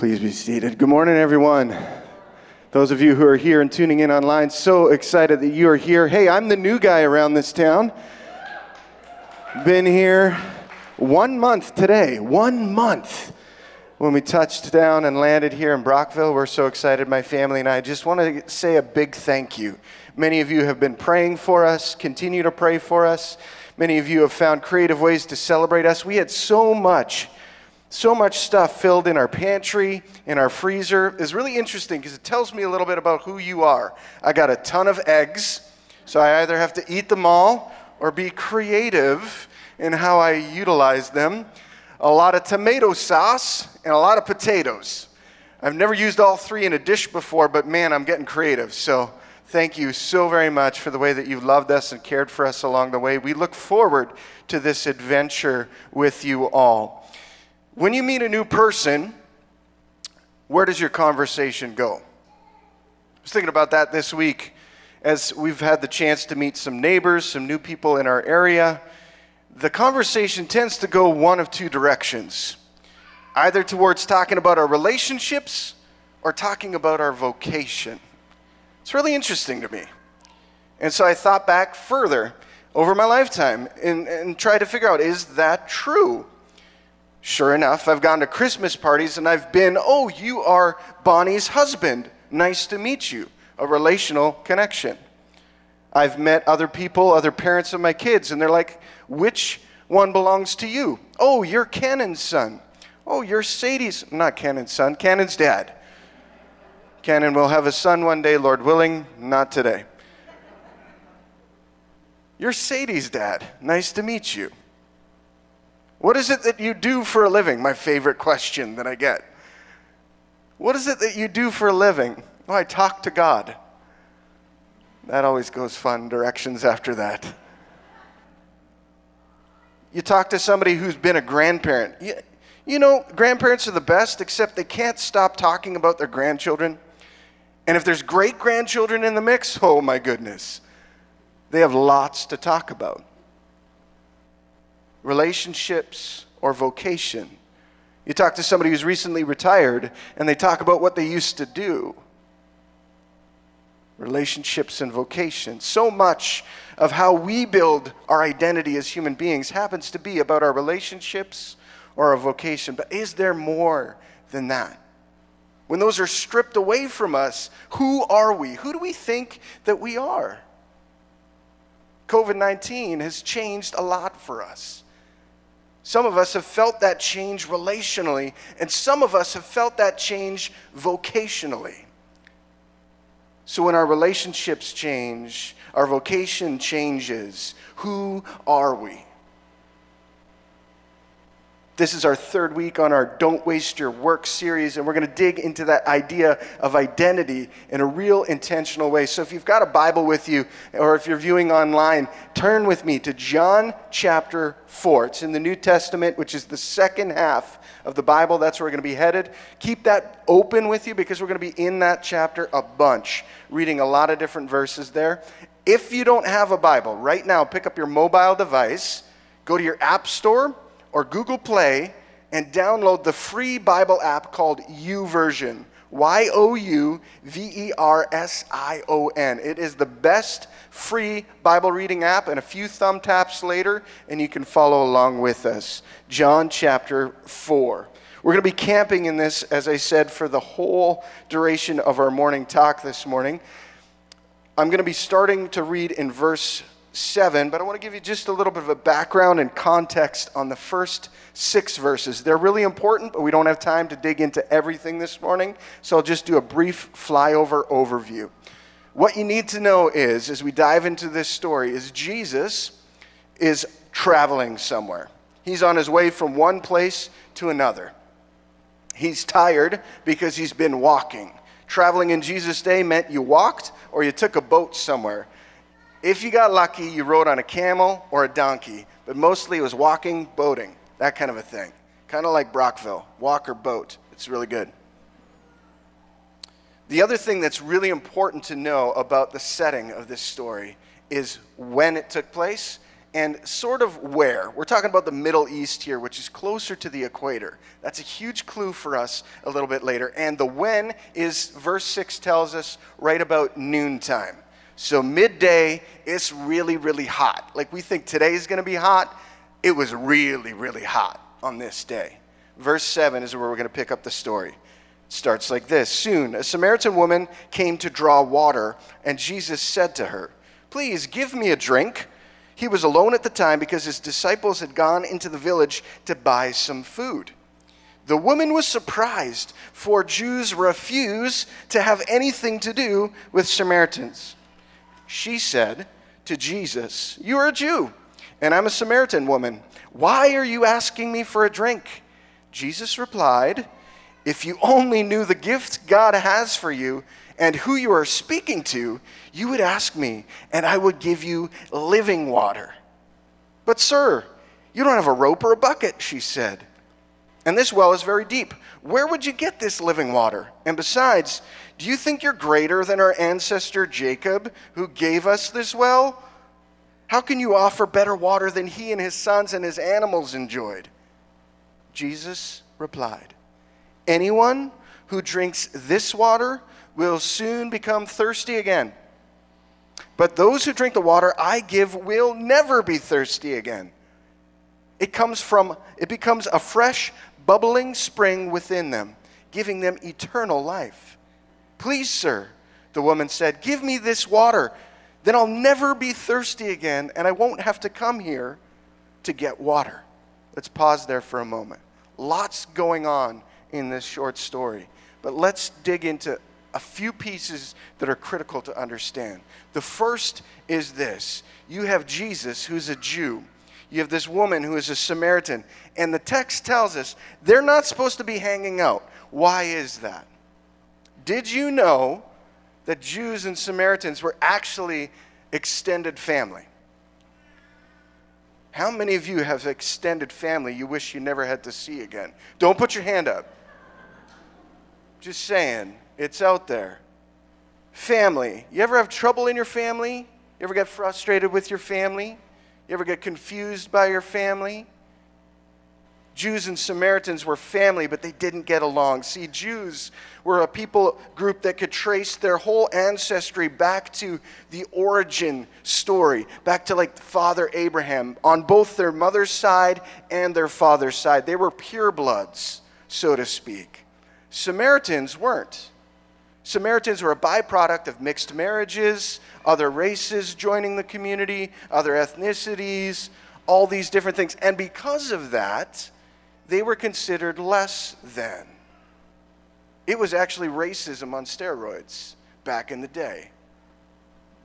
Please be seated. Good morning, everyone. Those of you who are here and tuning in online, so excited that you are here. Hey, I'm the new guy around this town. Been here one month today. One month when we touched down and landed here in Brockville. We're so excited, my family and I. Just want to say a big thank you. Many of you have been praying for us, continue to pray for us. Many of you have found creative ways to celebrate us. We had so much so much stuff filled in our pantry, in our freezer is really interesting because it tells me a little bit about who you are. I got a ton of eggs, so I either have to eat them all or be creative in how I utilize them. A lot of tomato sauce and a lot of potatoes. I've never used all three in a dish before, but man, I'm getting creative. So thank you so very much for the way that you've loved us and cared for us along the way. We look forward to this adventure with you all. When you meet a new person, where does your conversation go? I was thinking about that this week as we've had the chance to meet some neighbors, some new people in our area. The conversation tends to go one of two directions either towards talking about our relationships or talking about our vocation. It's really interesting to me. And so I thought back further over my lifetime and, and tried to figure out is that true? Sure enough, I've gone to Christmas parties and I've been, oh, you are Bonnie's husband. Nice to meet you. A relational connection. I've met other people, other parents of my kids, and they're like, which one belongs to you? Oh, you're Cannon's son. Oh, you're Sadie's, not Cannon's son, Cannon's dad. Cannon will have a son one day, Lord willing, not today. You're Sadie's dad. Nice to meet you. What is it that you do for a living? My favorite question that I get. What is it that you do for a living? Oh, I talk to God. That always goes fun directions after that. You talk to somebody who's been a grandparent. You, you know, grandparents are the best, except they can't stop talking about their grandchildren. And if there's great grandchildren in the mix, oh my goodness, they have lots to talk about relationships, or vocation. You talk to somebody who's recently retired and they talk about what they used to do. Relationships and vocation. So much of how we build our identity as human beings happens to be about our relationships or our vocation. But is there more than that? When those are stripped away from us, who are we? Who do we think that we are? COVID 19 has changed a lot for us. Some of us have felt that change relationally, and some of us have felt that change vocationally. So when our relationships change, our vocation changes. Who are we? This is our third week on our Don't Waste Your Work series, and we're going to dig into that idea of identity in a real intentional way. So, if you've got a Bible with you, or if you're viewing online, turn with me to John chapter 4. It's in the New Testament, which is the second half of the Bible. That's where we're going to be headed. Keep that open with you because we're going to be in that chapter a bunch, reading a lot of different verses there. If you don't have a Bible, right now, pick up your mobile device, go to your App Store or Google Play and download the free Bible app called YouVersion. Y O U V E R S I O N. It is the best free Bible reading app, and a few thumb taps later, and you can follow along with us. John chapter 4. We're going to be camping in this, as I said, for the whole duration of our morning talk this morning. I'm going to be starting to read in verse 7, but I want to give you just a little bit of a background and context on the first six verses. They're really important, but we don't have time to dig into everything this morning, so I'll just do a brief flyover overview. What you need to know is, as we dive into this story, is Jesus is traveling somewhere. He's on his way from one place to another. He's tired because he's been walking. Traveling in Jesus' day meant you walked or you took a boat somewhere. If you got lucky, you rode on a camel or a donkey, but mostly it was walking, boating, that kind of a thing. Kind of like Brockville, walk or boat. It's really good. The other thing that's really important to know about the setting of this story is when it took place and sort of where. We're talking about the Middle East here, which is closer to the equator. That's a huge clue for us a little bit later. And the when is, verse 6 tells us, right about noontime. So midday, it's really, really hot. Like we think today is going to be hot. It was really, really hot on this day. Verse 7 is where we're going to pick up the story. It starts like this Soon, a Samaritan woman came to draw water, and Jesus said to her, Please give me a drink. He was alone at the time because his disciples had gone into the village to buy some food. The woman was surprised, for Jews refuse to have anything to do with Samaritans. She said to Jesus, You are a Jew, and I'm a Samaritan woman. Why are you asking me for a drink? Jesus replied, If you only knew the gift God has for you and who you are speaking to, you would ask me, and I would give you living water. But, sir, you don't have a rope or a bucket, she said. And this well is very deep. Where would you get this living water? And besides, do you think you're greater than our ancestor Jacob, who gave us this well? How can you offer better water than he and his sons and his animals enjoyed? Jesus replied, Anyone who drinks this water will soon become thirsty again. But those who drink the water I give will never be thirsty again. It comes from it becomes a fresh bubbling spring within them, giving them eternal life. Please, sir, the woman said, give me this water. Then I'll never be thirsty again, and I won't have to come here to get water. Let's pause there for a moment. Lots going on in this short story, but let's dig into a few pieces that are critical to understand. The first is this you have Jesus, who's a Jew. You have this woman who is a Samaritan. And the text tells us they're not supposed to be hanging out. Why is that? Did you know that Jews and Samaritans were actually extended family? How many of you have extended family you wish you never had to see again? Don't put your hand up. Just saying. It's out there. Family. You ever have trouble in your family? You ever get frustrated with your family? You ever get confused by your family? Jews and Samaritans were family, but they didn't get along. See, Jews were a people group that could trace their whole ancestry back to the origin story, back to like Father Abraham, on both their mother's side and their father's side. They were purebloods, so to speak. Samaritans weren't. Samaritans were a byproduct of mixed marriages, other races joining the community, other ethnicities, all these different things. And because of that, they were considered less than. It was actually racism on steroids back in the day.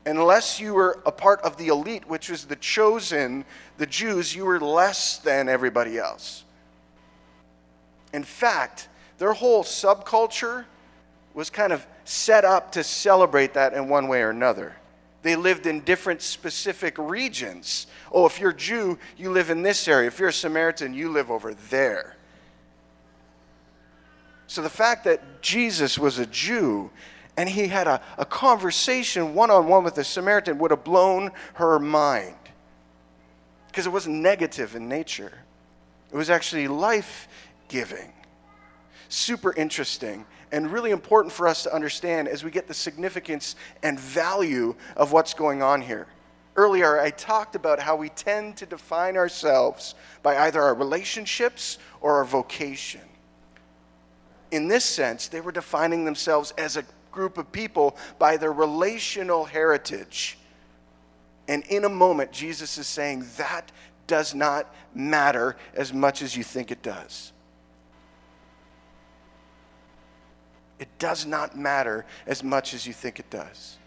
Unless you were a part of the elite, which was the chosen, the Jews, you were less than everybody else. In fact, their whole subculture was kind of set up to celebrate that in one way or another. They lived in different specific regions. Oh, if you're Jew, you live in this area. If you're a Samaritan, you live over there. So the fact that Jesus was a Jew and he had a, a conversation one on one with a Samaritan would have blown her mind. Because it wasn't negative in nature, it was actually life giving. Super interesting and really important for us to understand as we get the significance and value of what's going on here. Earlier, I talked about how we tend to define ourselves by either our relationships or our vocation. In this sense, they were defining themselves as a group of people by their relational heritage. And in a moment, Jesus is saying that does not matter as much as you think it does. It does not matter as much as you think it does.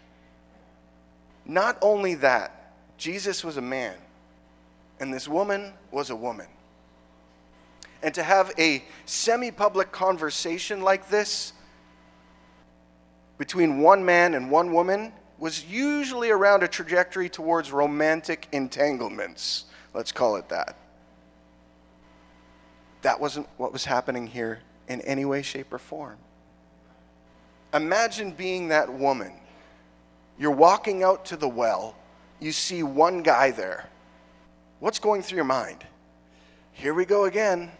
Not only that, Jesus was a man, and this woman was a woman. And to have a semi public conversation like this between one man and one woman was usually around a trajectory towards romantic entanglements. Let's call it that. That wasn't what was happening here in any way, shape, or form. Imagine being that woman. You're walking out to the well, you see one guy there, What's going through your mind? Here we go again.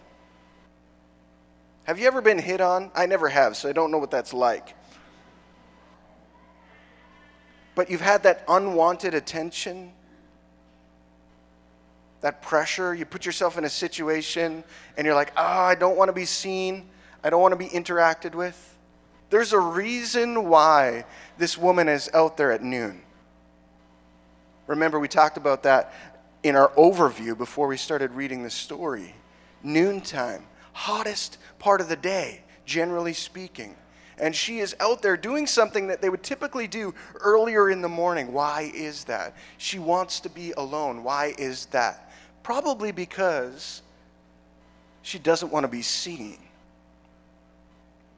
Have you ever been hit on? I never have, so I don't know what that's like. But you've had that unwanted attention, that pressure. You put yourself in a situation and you're like, oh, I don't want to be seen. I don't want to be interacted with. There's a reason why this woman is out there at noon. Remember, we talked about that in our overview before we started reading the story. Noontime, hottest part of the day, generally speaking. And she is out there doing something that they would typically do earlier in the morning. Why is that? She wants to be alone. Why is that? Probably because she doesn't want to be seen.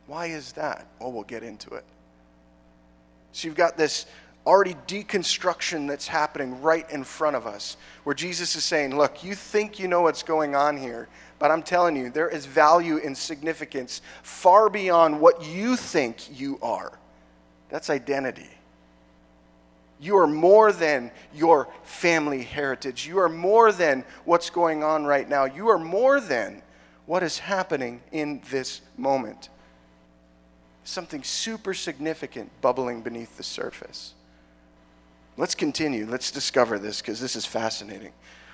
Why is that? Well, we'll get into it. So you've got this already deconstruction that's happening right in front of us, where Jesus is saying, Look, you think you know what's going on here, but I'm telling you, there is value and significance far beyond what you think you are. That's identity. You are more than your family heritage. You are more than what's going on right now. You are more than what is happening in this moment. Something super significant bubbling beneath the surface. Let's continue. Let's discover this because this is fascinating.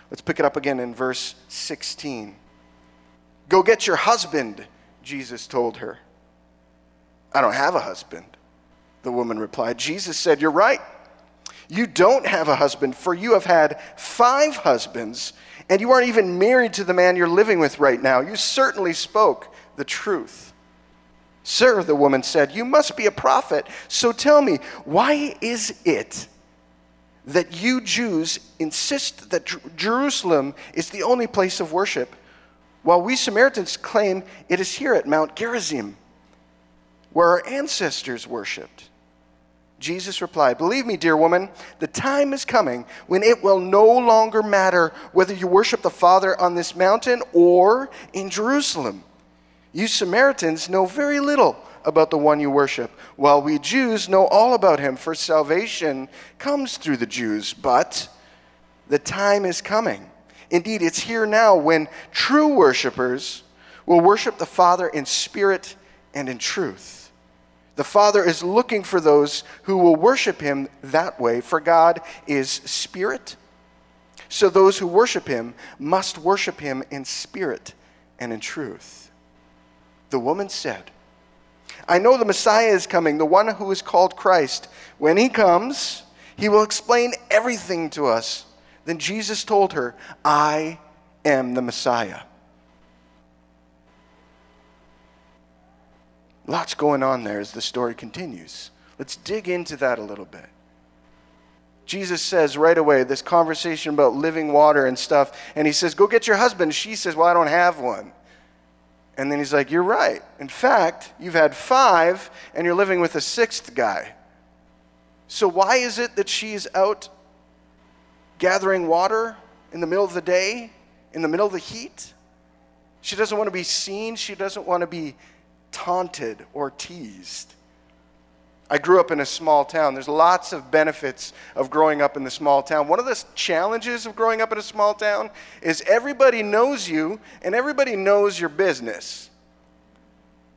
Let's pick it up again in verse 16. Go get your husband, Jesus told her. I don't have a husband, the woman replied. Jesus said, You're right. You don't have a husband, for you have had five husbands, and you aren't even married to the man you're living with right now. You certainly spoke the truth. Sir, the woman said, You must be a prophet. So tell me, why is it that you Jews insist that Jerusalem is the only place of worship, while we Samaritans claim it is here at Mount Gerizim, where our ancestors worshiped. Jesus replied, Believe me, dear woman, the time is coming when it will no longer matter whether you worship the Father on this mountain or in Jerusalem. You Samaritans know very little about the one you worship, while we Jews know all about him, for salvation comes through the Jews. But the time is coming. Indeed, it's here now when true worshipers will worship the Father in spirit and in truth. The Father is looking for those who will worship him that way, for God is spirit. So those who worship him must worship him in spirit and in truth. The woman said, I know the Messiah is coming, the one who is called Christ. When he comes, he will explain everything to us. Then Jesus told her, I am the Messiah. Lots going on there as the story continues. Let's dig into that a little bit. Jesus says right away this conversation about living water and stuff, and he says, Go get your husband. She says, Well, I don't have one. And then he's like, You're right. In fact, you've had five and you're living with a sixth guy. So why is it that she's out gathering water in the middle of the day, in the middle of the heat? She doesn't want to be seen, she doesn't want to be taunted or teased. I grew up in a small town. There's lots of benefits of growing up in the small town. One of the challenges of growing up in a small town is everybody knows you and everybody knows your business.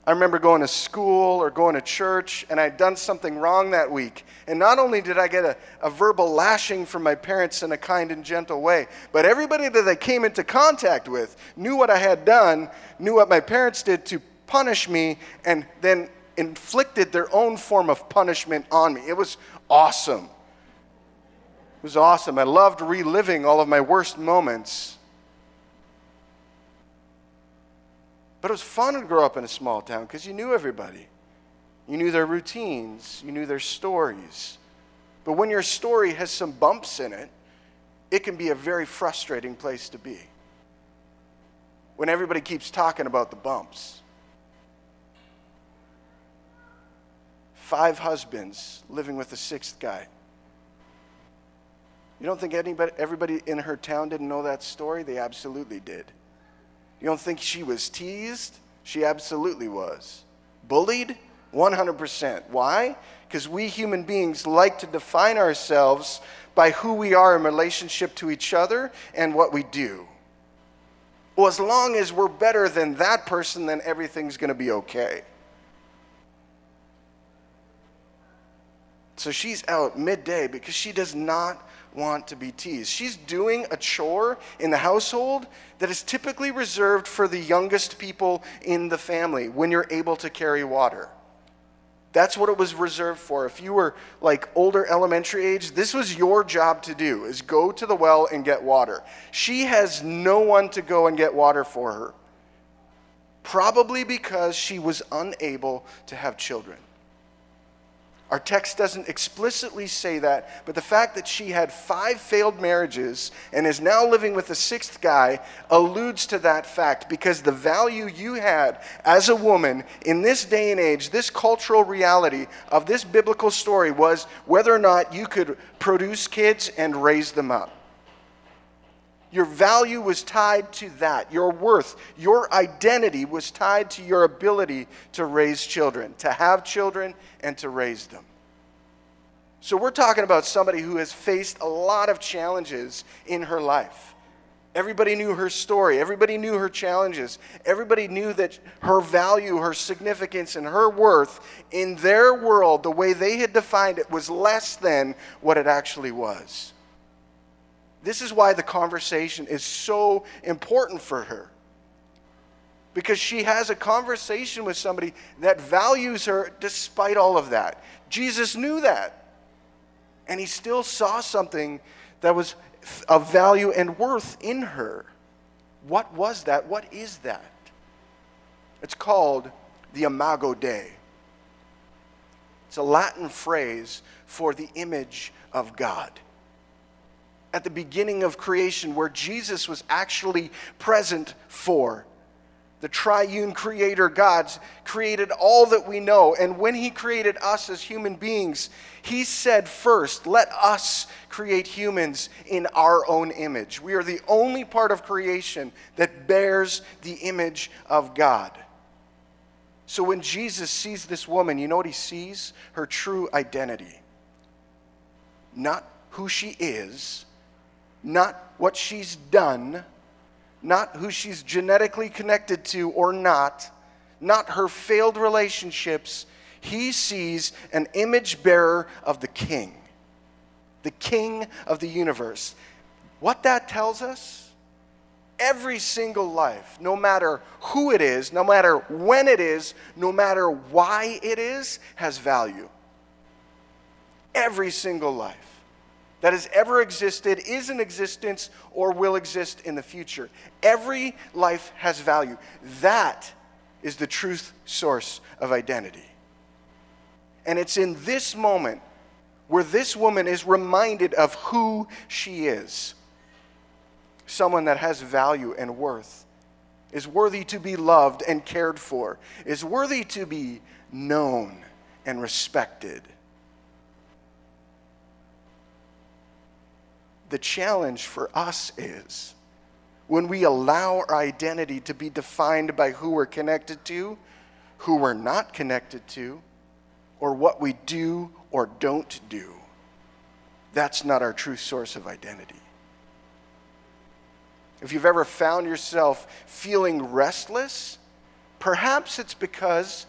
I remember going to school or going to church and I'd done something wrong that week. And not only did I get a, a verbal lashing from my parents in a kind and gentle way, but everybody that I came into contact with knew what I had done, knew what my parents did to punish me, and then inflicted their own form of punishment on me. It was awesome. It was awesome. I loved reliving all of my worst moments. But it was fun to grow up in a small town because you knew everybody. You knew their routines, you knew their stories. But when your story has some bumps in it, it can be a very frustrating place to be. When everybody keeps talking about the bumps. Five husbands living with a sixth guy. You don't think anybody, everybody in her town didn't know that story? They absolutely did. You don't think she was teased? She absolutely was. Bullied? 100%. Why? Because we human beings like to define ourselves by who we are in relationship to each other and what we do. Well, as long as we're better than that person, then everything's going to be okay. So she's out midday because she does not want to be teased. She's doing a chore in the household that is typically reserved for the youngest people in the family when you're able to carry water. That's what it was reserved for. If you were like older elementary age, this was your job to do is go to the well and get water. She has no one to go and get water for her. Probably because she was unable to have children. Our text doesn't explicitly say that, but the fact that she had five failed marriages and is now living with a sixth guy alludes to that fact because the value you had as a woman in this day and age, this cultural reality of this biblical story was whether or not you could produce kids and raise them up. Your value was tied to that. Your worth, your identity was tied to your ability to raise children, to have children, and to raise them. So, we're talking about somebody who has faced a lot of challenges in her life. Everybody knew her story. Everybody knew her challenges. Everybody knew that her value, her significance, and her worth in their world, the way they had defined it, was less than what it actually was. This is why the conversation is so important for her. Because she has a conversation with somebody that values her despite all of that. Jesus knew that. And he still saw something that was of value and worth in her. What was that? What is that? It's called the Imago Dei. It's a Latin phrase for the image of God at the beginning of creation where Jesus was actually present for. The triune creator God created all that we know. And when he created us as human beings, he said first, let us create humans in our own image. We are the only part of creation that bears the image of God. So when Jesus sees this woman, you know what he sees? Her true identity. Not who she is, not what she's done, not who she's genetically connected to or not, not her failed relationships. He sees an image bearer of the King, the King of the universe. What that tells us, every single life, no matter who it is, no matter when it is, no matter why it is, has value. Every single life that has ever existed, is in existence, or will exist in the future. Every life has value. That is the truth source of identity. And it's in this moment where this woman is reminded of who she is someone that has value and worth, is worthy to be loved and cared for, is worthy to be known and respected. The challenge for us is when we allow our identity to be defined by who we're connected to, who we're not connected to, or what we do or don't do. That's not our true source of identity. If you've ever found yourself feeling restless, perhaps it's because,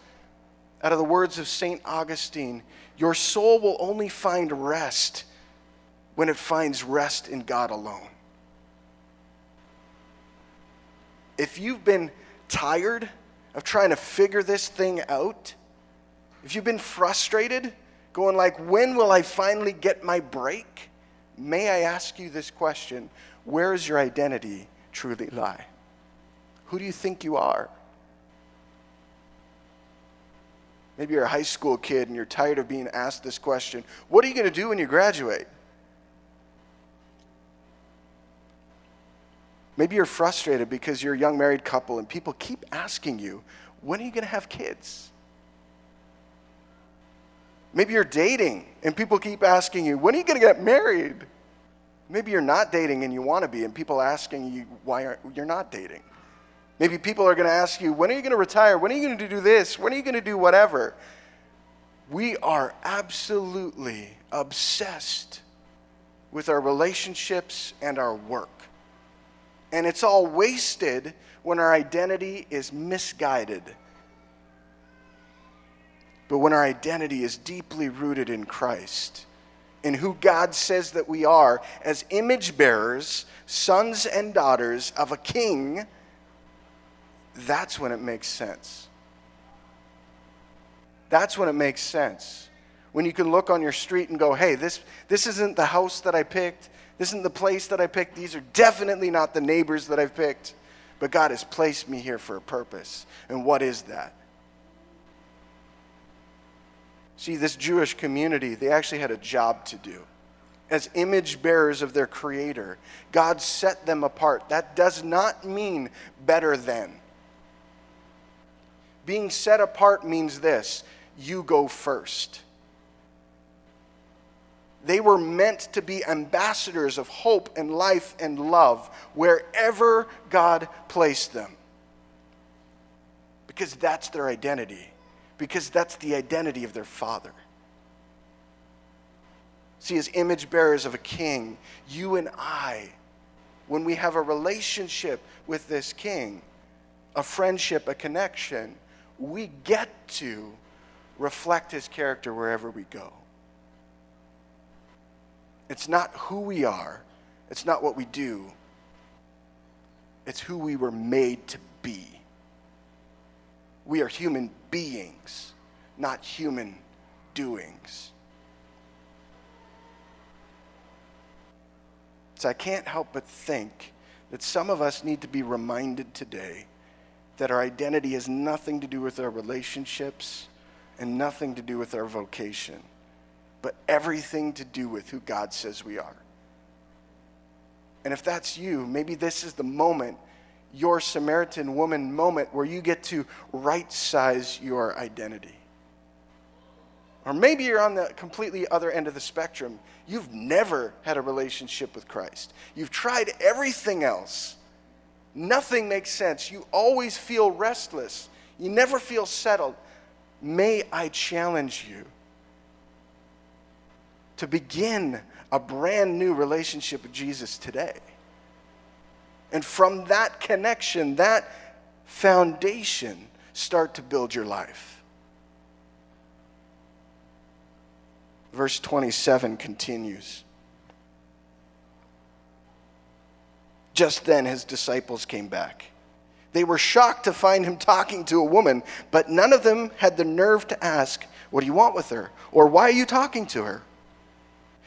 out of the words of St. Augustine, your soul will only find rest when it finds rest in God alone. If you've been tired of trying to figure this thing out, if you've been frustrated, going like, when will I finally get my break? May I ask you this question Where does your identity truly lie? Who do you think you are? Maybe you're a high school kid and you're tired of being asked this question What are you going to do when you graduate? Maybe you're frustrated because you're a young married couple and people keep asking you, when are you going to have kids? Maybe you're dating and people keep asking you, when are you going to get married? Maybe you're not dating and you want to be, and people asking you why aren't, you're not dating. Maybe people are going to ask you, when are you going to retire? When are you going to do this? When are you going to do whatever? We are absolutely obsessed with our relationships and our work. And it's all wasted when our identity is misguided. But when our identity is deeply rooted in Christ, in who God says that we are as image bearers, sons and daughters of a king, that's when it makes sense. That's when it makes sense. When you can look on your street and go, hey, this, this isn't the house that I picked. This isn't the place that I picked. These are definitely not the neighbors that I've picked. But God has placed me here for a purpose. And what is that? See, this Jewish community, they actually had a job to do. As image bearers of their Creator, God set them apart. That does not mean better than. Being set apart means this you go first. They were meant to be ambassadors of hope and life and love wherever God placed them. Because that's their identity because that's the identity of their father. See, as image bearers of a king, you and I, when we have a relationship with this king, a friendship, a connection, we get to reflect his character wherever we go. It's not who we are, it's not what we do, it's who we were made to be. We are human beings, not human doings. So I can't help but think that some of us need to be reminded today that our identity has nothing to do with our relationships and nothing to do with our vocation, but everything to do with who God says we are. And if that's you, maybe this is the moment your Samaritan woman moment where you get to right size your identity. Or maybe you're on the completely other end of the spectrum. You've never had a relationship with Christ. You've tried everything else. Nothing makes sense. You always feel restless. You never feel settled. May I challenge you to begin a brand new relationship with Jesus today. And from that connection, that foundation, start to build your life. Verse 27 continues. Just then, his disciples came back. They were shocked to find him talking to a woman, but none of them had the nerve to ask, What do you want with her? or Why are you talking to her?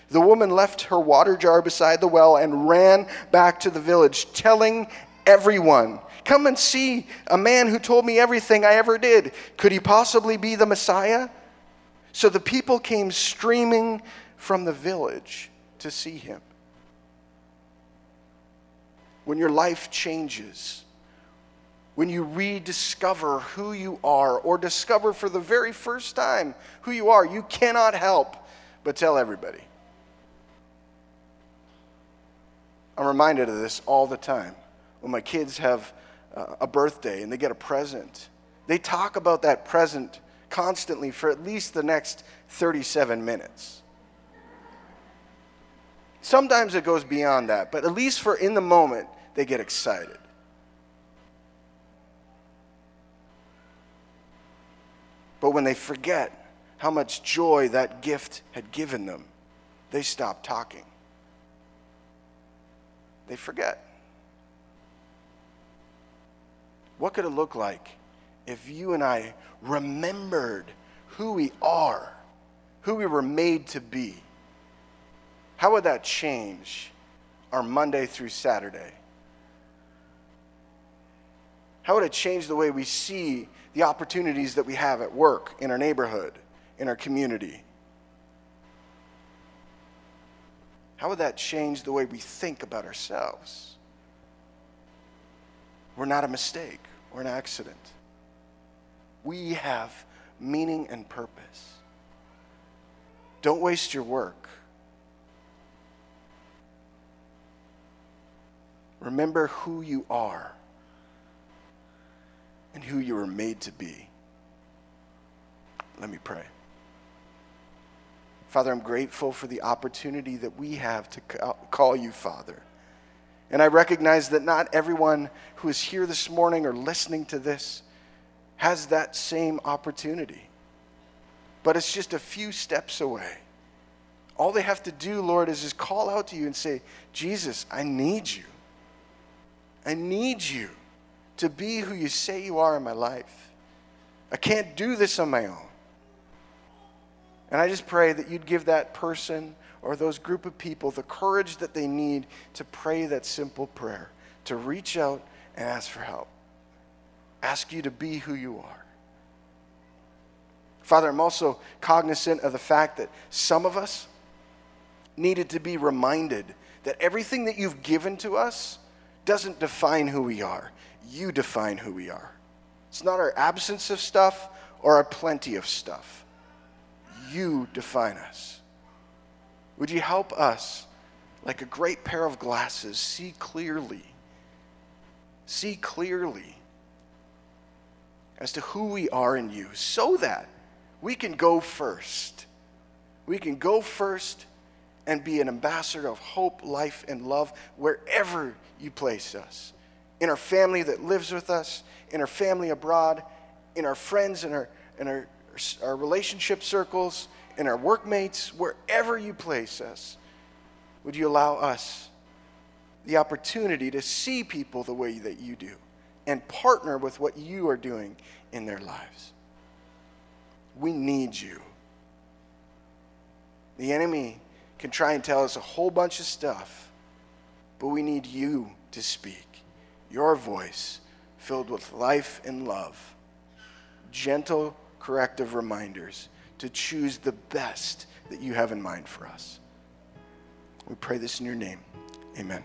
The woman left her water jar beside the well and ran back to the village, telling everyone, Come and see a man who told me everything I ever did. Could he possibly be the Messiah? So the people came streaming from the village to see him. When your life changes, when you rediscover who you are or discover for the very first time who you are, you cannot help but tell everybody. I'm reminded of this all the time. When my kids have uh, a birthday and they get a present, they talk about that present constantly for at least the next 37 minutes. Sometimes it goes beyond that, but at least for in the moment, they get excited. But when they forget how much joy that gift had given them, they stop talking they forget. What could it look like if you and I remembered who we are, who we were made to be? How would that change our Monday through Saturday? How would it change the way we see the opportunities that we have at work, in our neighborhood, in our community? How would that change the way we think about ourselves? We're not a mistake, we're an accident. We have meaning and purpose. Don't waste your work. Remember who you are and who you were made to be. Let me pray. Father, I'm grateful for the opportunity that we have to call you Father. And I recognize that not everyone who is here this morning or listening to this has that same opportunity. But it's just a few steps away. All they have to do, Lord, is just call out to you and say, Jesus, I need you. I need you to be who you say you are in my life. I can't do this on my own. And I just pray that you'd give that person or those group of people the courage that they need to pray that simple prayer, to reach out and ask for help. Ask you to be who you are. Father, I'm also cognizant of the fact that some of us needed to be reminded that everything that you've given to us doesn't define who we are. You define who we are. It's not our absence of stuff or our plenty of stuff. You define us. Would you help us, like a great pair of glasses, see clearly? See clearly as to who we are in you so that we can go first. We can go first and be an ambassador of hope, life, and love wherever you place us. In our family that lives with us, in our family abroad, in our friends, in our, in our, our relationship circles, in our workmates, wherever you place us. Would you allow us the opportunity to see people the way that you do and partner with what you are doing in their lives? We need you. The enemy can try and tell us a whole bunch of stuff, but we need you to speak. Your voice filled with life and love, gentle corrective reminders to choose the best that you have in mind for us. We pray this in your name. Amen.